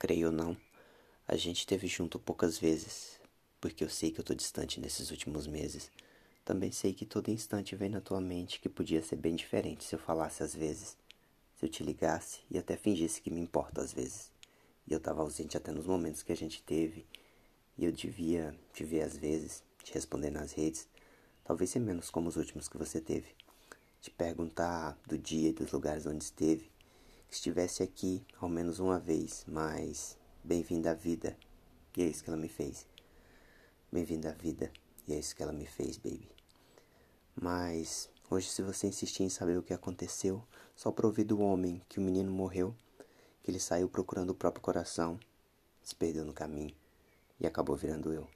creio ou não, a gente esteve junto poucas vezes, porque eu sei que eu tô distante nesses últimos meses. Também sei que todo instante vem na tua mente que podia ser bem diferente se eu falasse às vezes, se eu te ligasse e até fingisse que me importa às vezes. E eu tava ausente até nos momentos que a gente teve, e eu devia te ver às vezes, te responder nas redes, talvez ser menos como os últimos que você teve. Te perguntar do dia e dos lugares onde esteve, estivesse aqui ao menos uma vez, mas bem-vinda à vida. E é isso que ela me fez. Bem-vinda à vida. E é isso que ela me fez, baby. Mas hoje, se você insistir em saber o que aconteceu, só para ouvir do homem que o menino morreu, que ele saiu procurando o próprio coração, se perdeu no caminho e acabou virando eu.